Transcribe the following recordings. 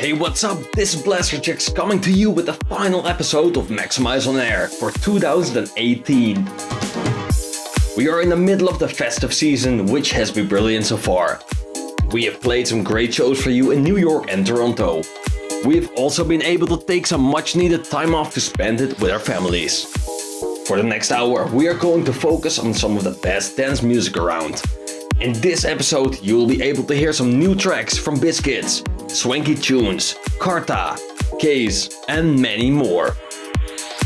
Hey, what's up? This is Blasterjaxx coming to you with the final episode of Maxximize on Air for 2018. We are in the middle of the festive season, which has been brilliant so far. We have played some great shows for you in New York and Toronto. We have also been able to take some much needed time off to spend it with our families. For the next hour, we are going to focus on some of the best dance music around. In this episode, you will be able to hear some new tracks from Biscits, Swanky Tunes, Carta, KAAZE, and many more.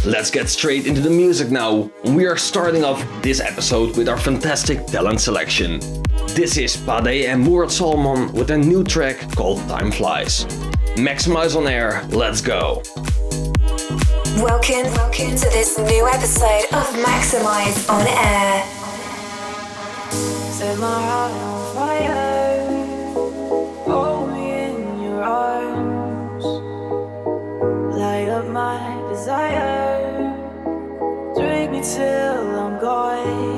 Let's get straight into the music now. We are starting off this episode with our fantastic talent selection. This is Pade and Murat Salman with a new track called Time Flies. Maxximize on air, let's go. Welcome, welcome to this new episode of Maxximize on Air. Set my heart on fire. Till I'm gone.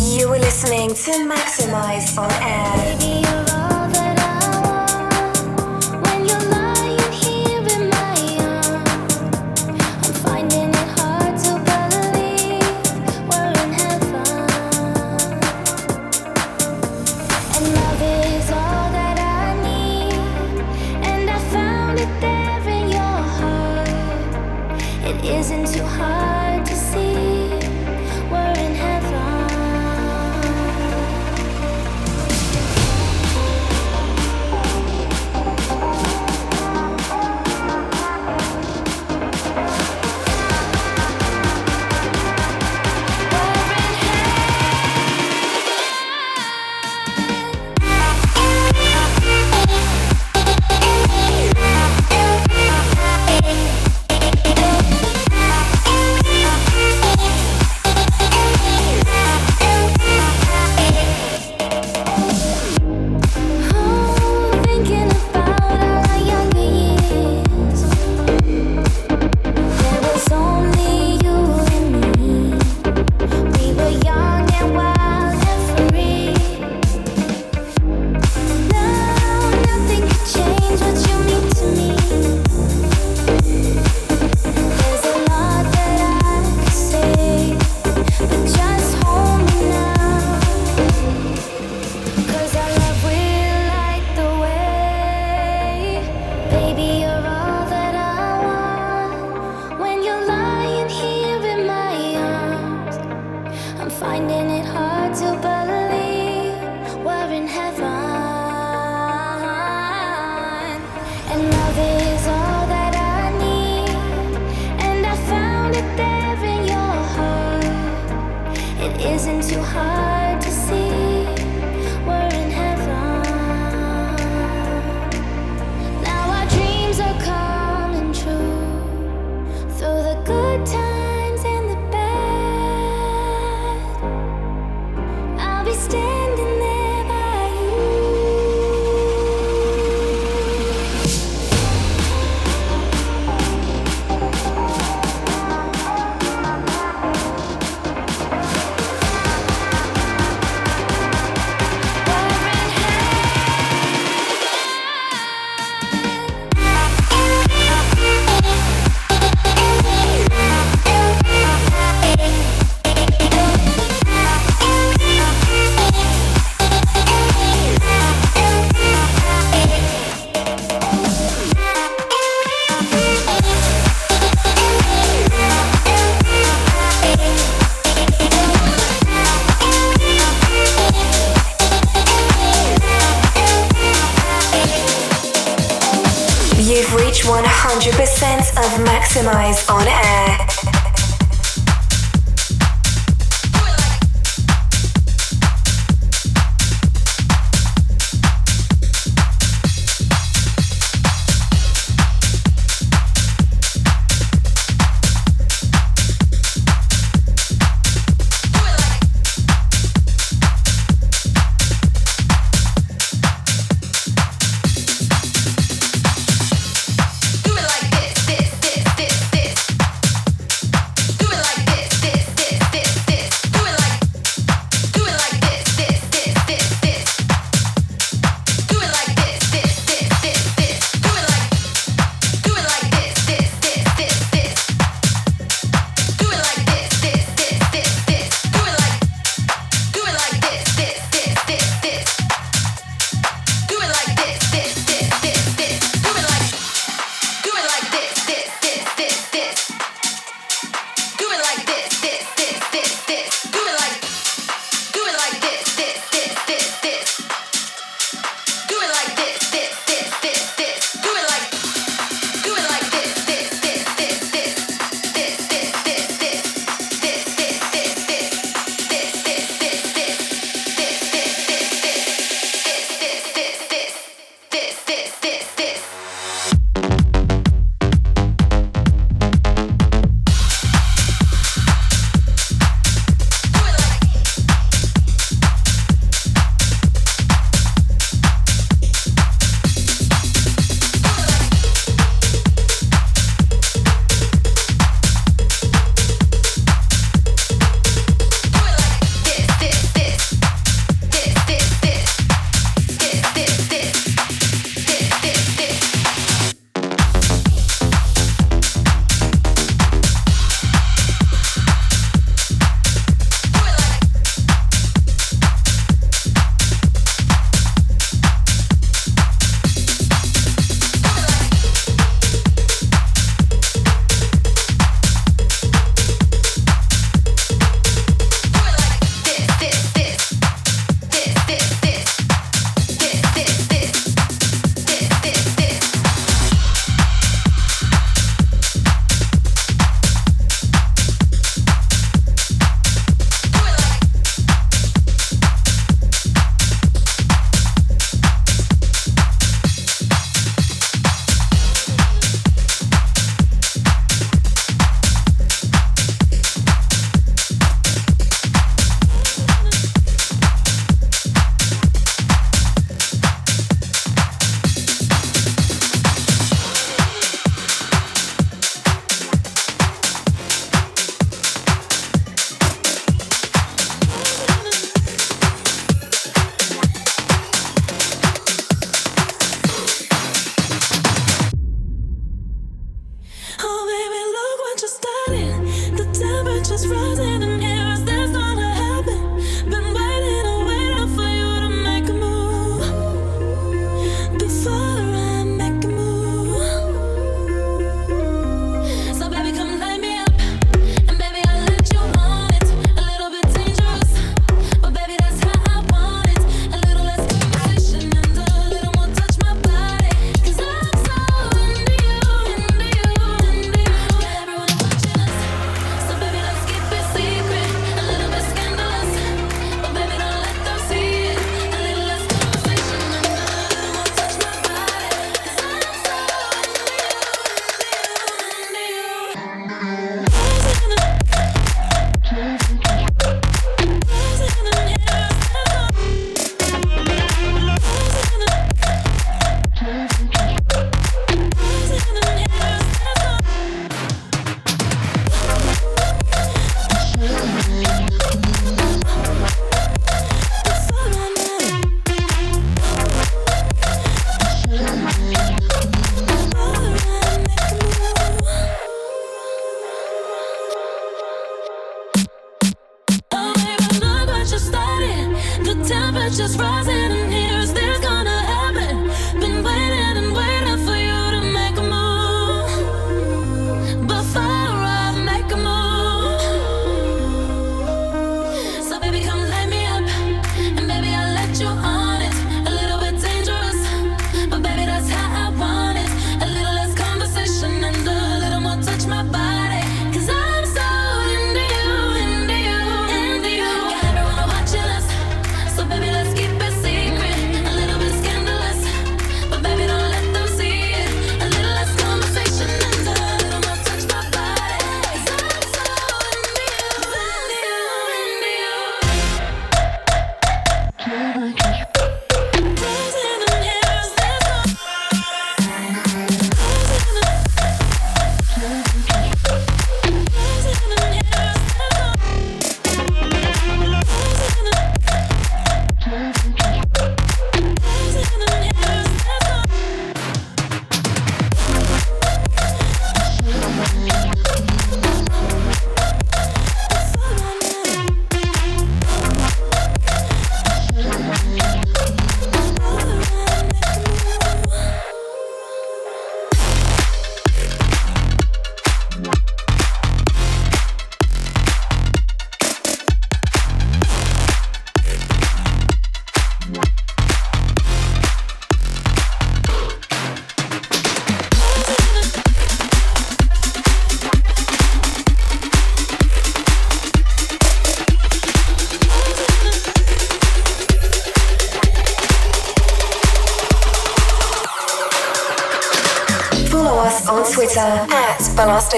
You were listening to Maxximize on Air. は。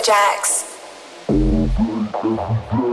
Jack. listening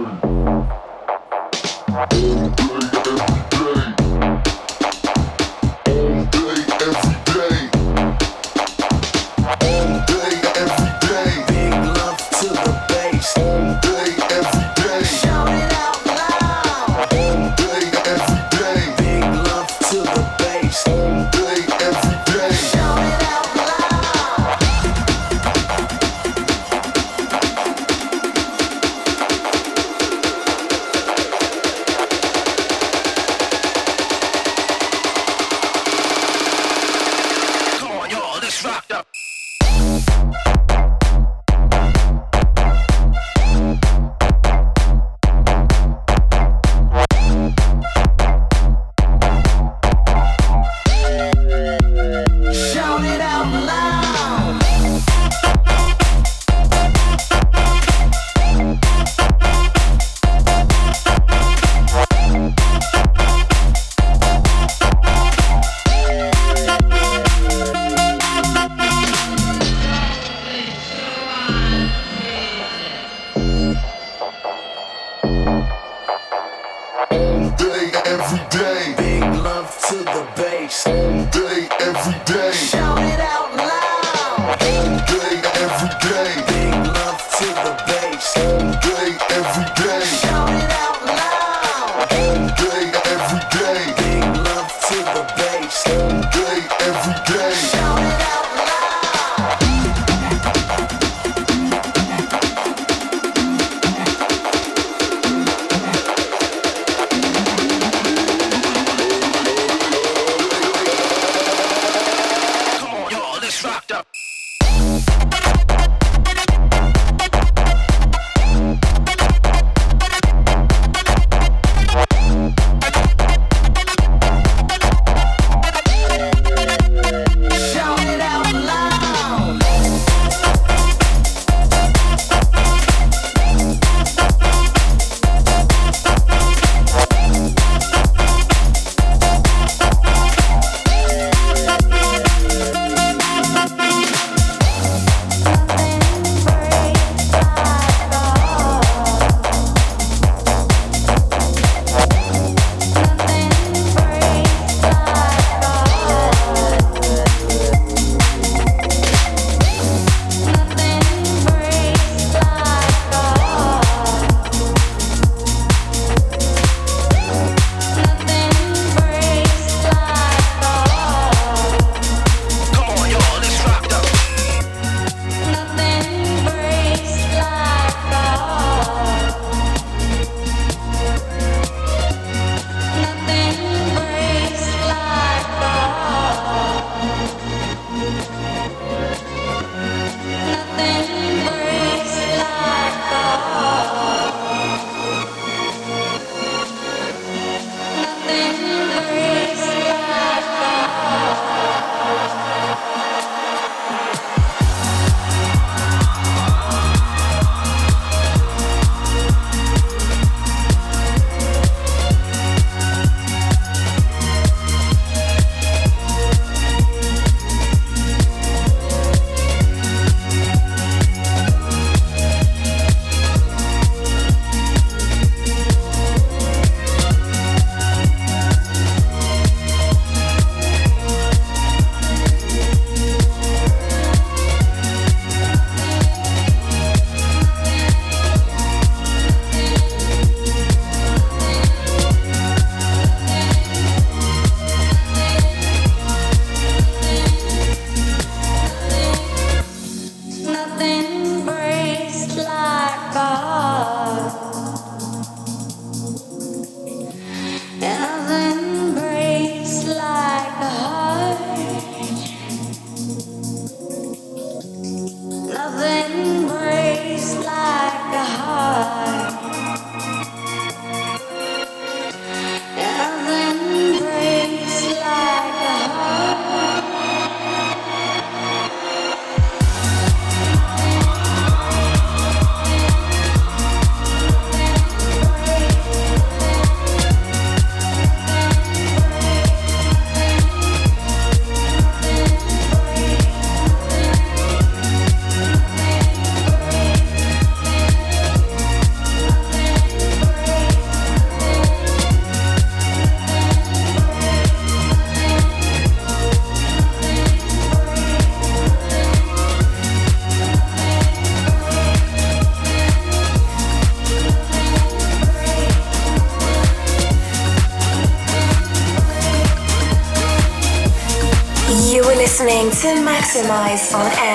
on Air.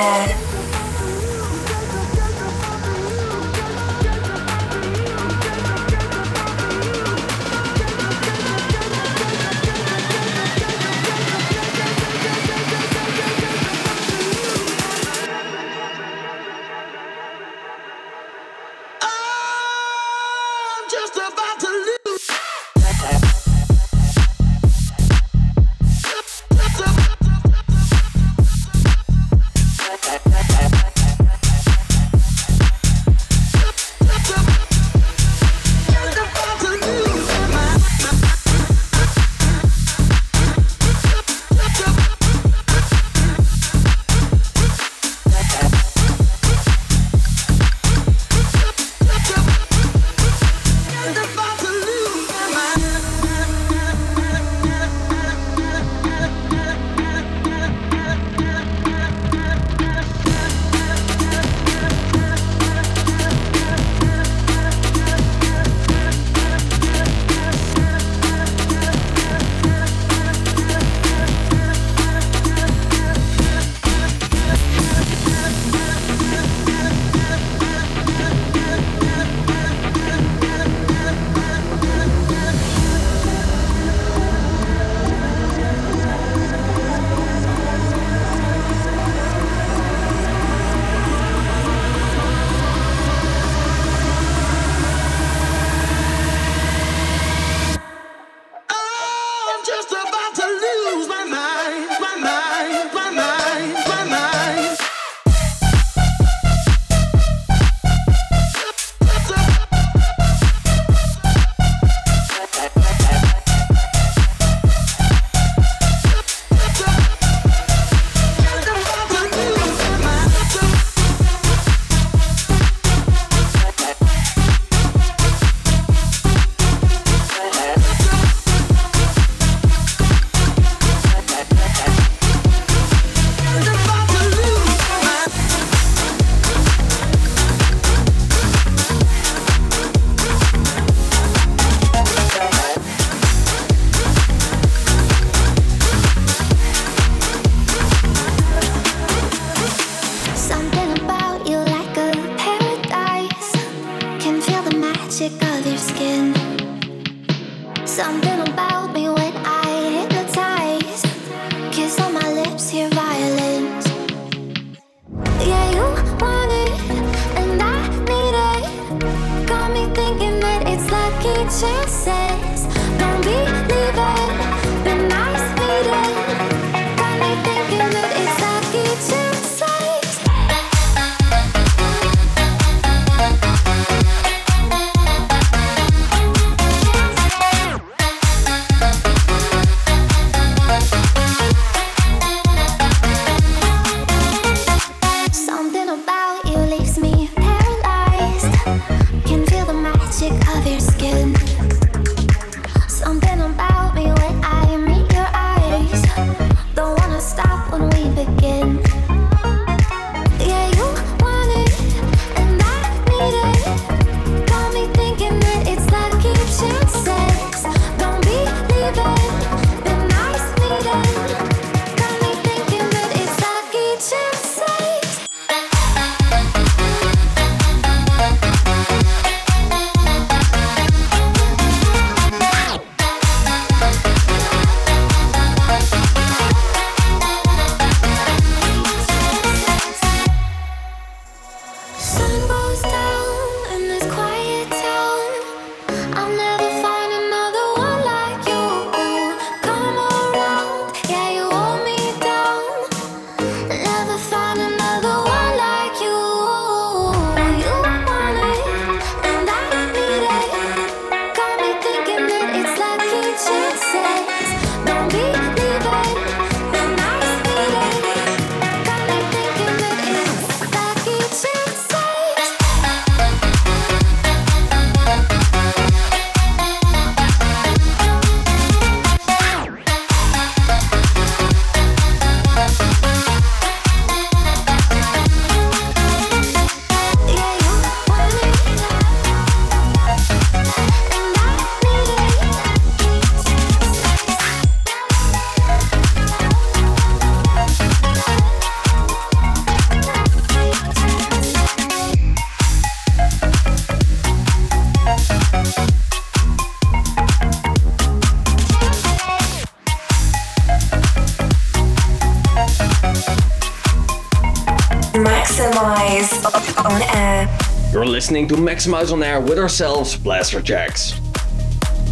Listening to Maxximize on air with ourselves, Blasterjaxx.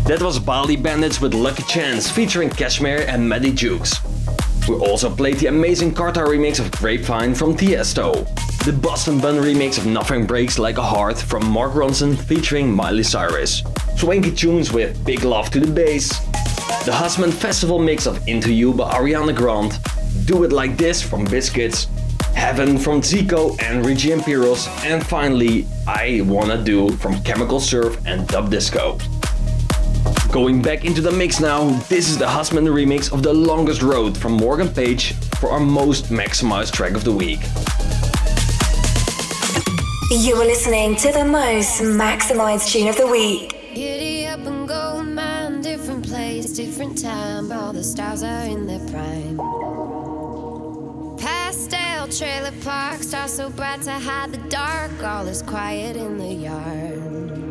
That was Bali Bandits with Lucky Chance featuring Cashmere and Maddie Jukes. We also played the amazing Carta remix of Grapevine from Tiesto, the Boston Bun remix of Nothing Breaks Like a Heart from Mark Ronson featuring Miley Cyrus, swanky tunes with Big Love to the Bass, the Husman Festival mix of Into You by Ariana Grande, Do It Like This from Biscits, Heaven from Zico and Rigi Imperos, and finally I Wanna Do from Chemical Surf and Dub Disco. Going back into the mix now, this is the Husman remix of The Longest Road from Morgan Page for our most maximized track of the week. You are listening to the most maximized tune of the week. Giddy up and go, man. Different place, different time. All the stars are in their prime. Pastel trailer park, stars so bright to hide the dark. All is quiet in the yard.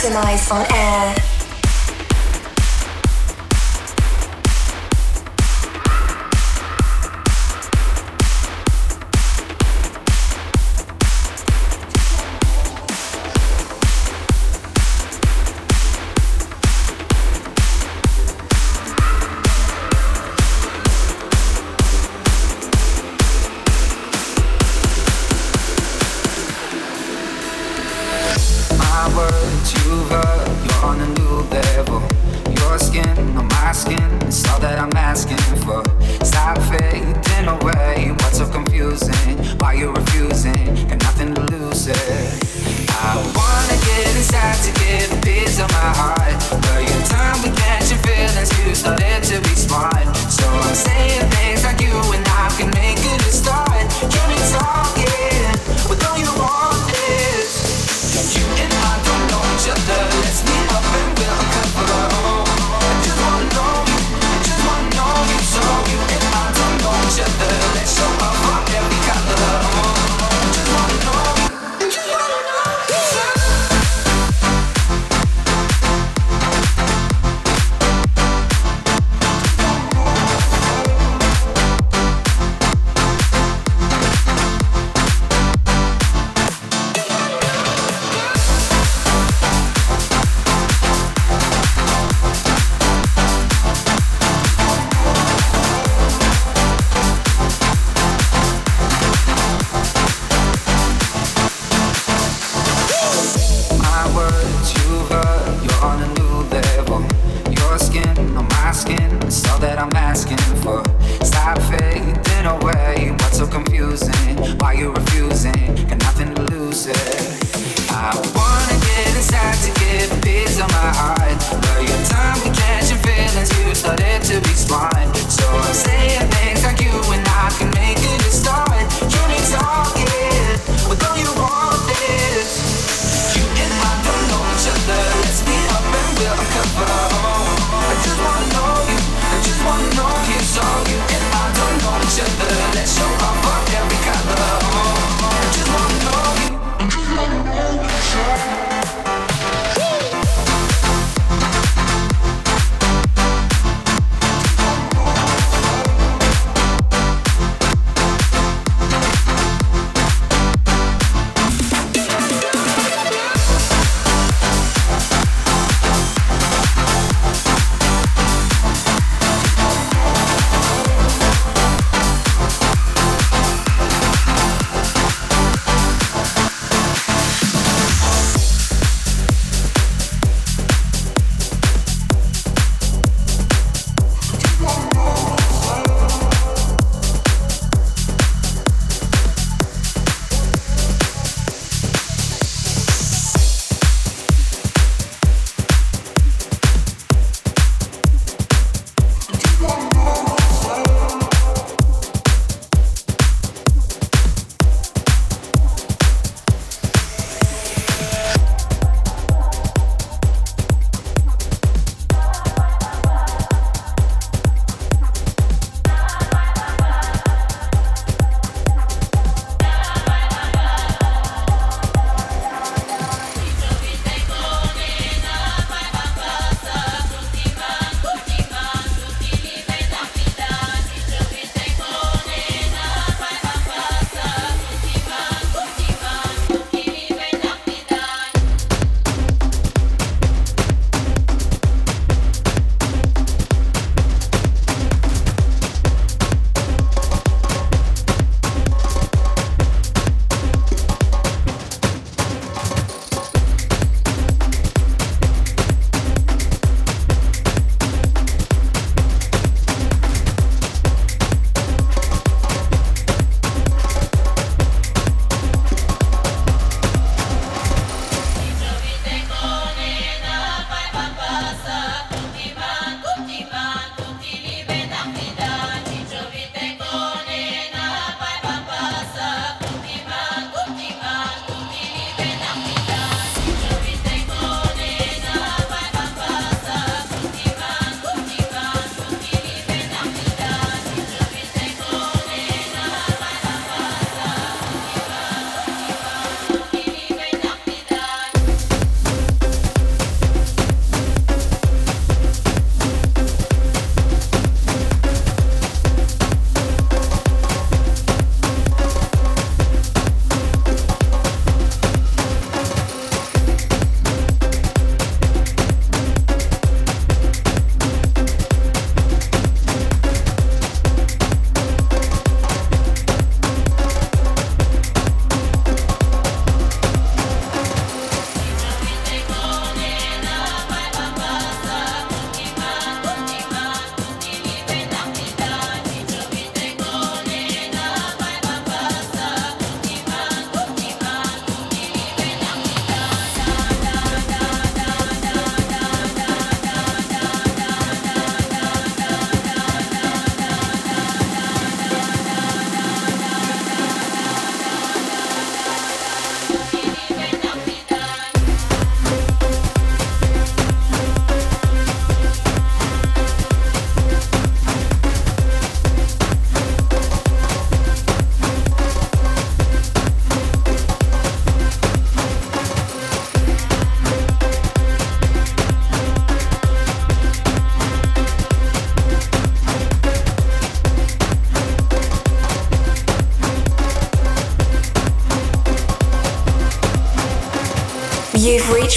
To Maxximize on Air.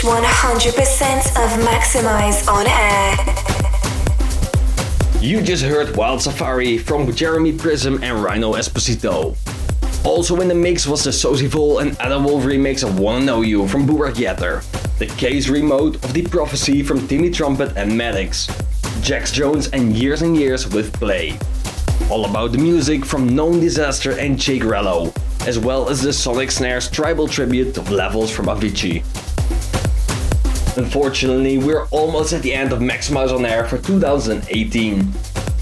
You've 100% of Maxximize on air. You just heard Wild Safari from Jeremy Prism and Rhino Esposito. Also in the mix was the Sosivol and Adam Wolf remix of Wanna Know You from Burak Yeter, the KAAZE remote of The Prophecy from Timmy Trumpet and Maddix, Jax Jones and Years and Years with Play. All about the music from Known Disaster and Jake Rello, as well as the Sonic Snares tribal tribute of Levels from Avicii. Unfortunately, we're almost at the end of Maxximize on Air for 2018.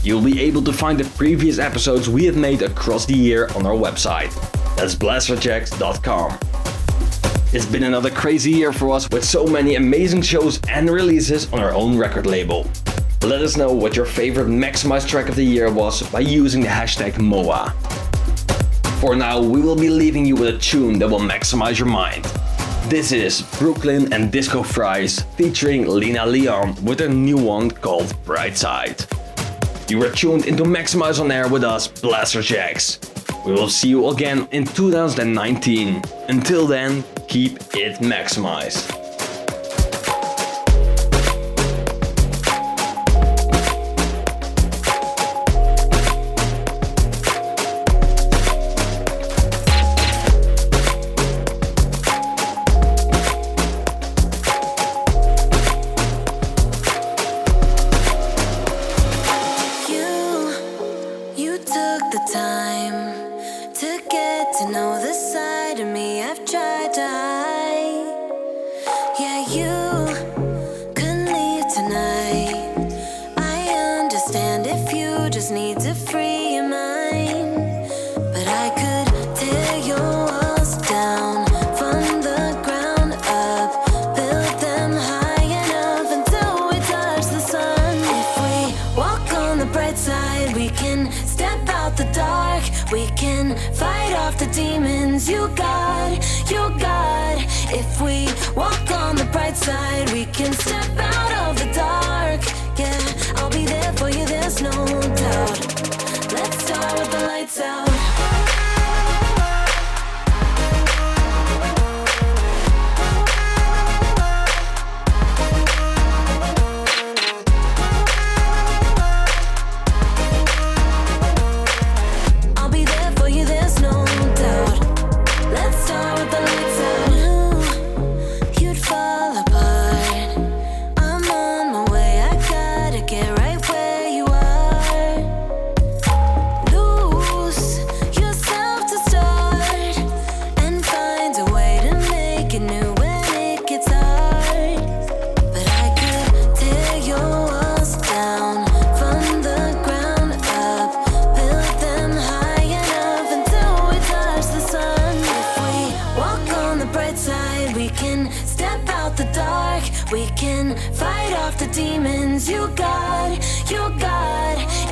You'll be able to find the previous episodes we have made across the year on our website. That's blasterjaxx.com. It's been another crazy year for us with so many amazing shows and releases on our own record label. Let us know what your favorite Maxximize track of the year was by using the hashtag MOA. For now, we will be leaving you with a tune that will maximize your mind. This is Brooklyn and Disco Fries featuring Lena Leon with a new one called Bright Side. You are tuned into Maxximize on Air with us, Blasterjaxx. We will see you again in 2019. Until then, keep it maximized.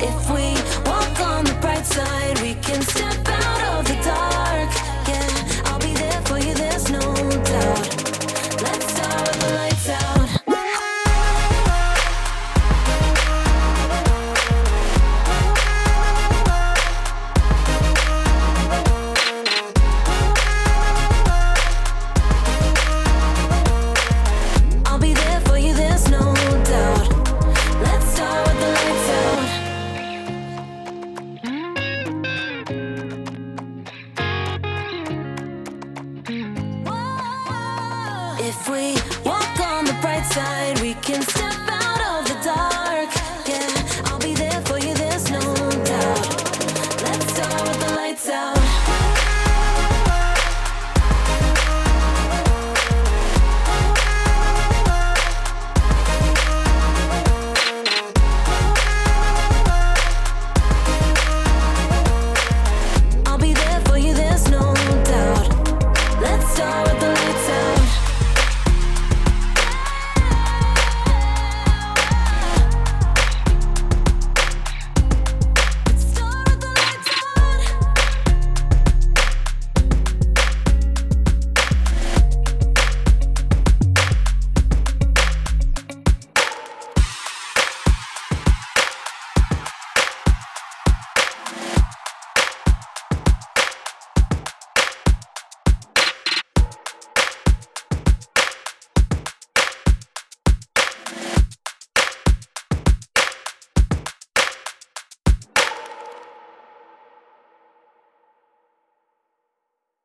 If we walk on the bright side,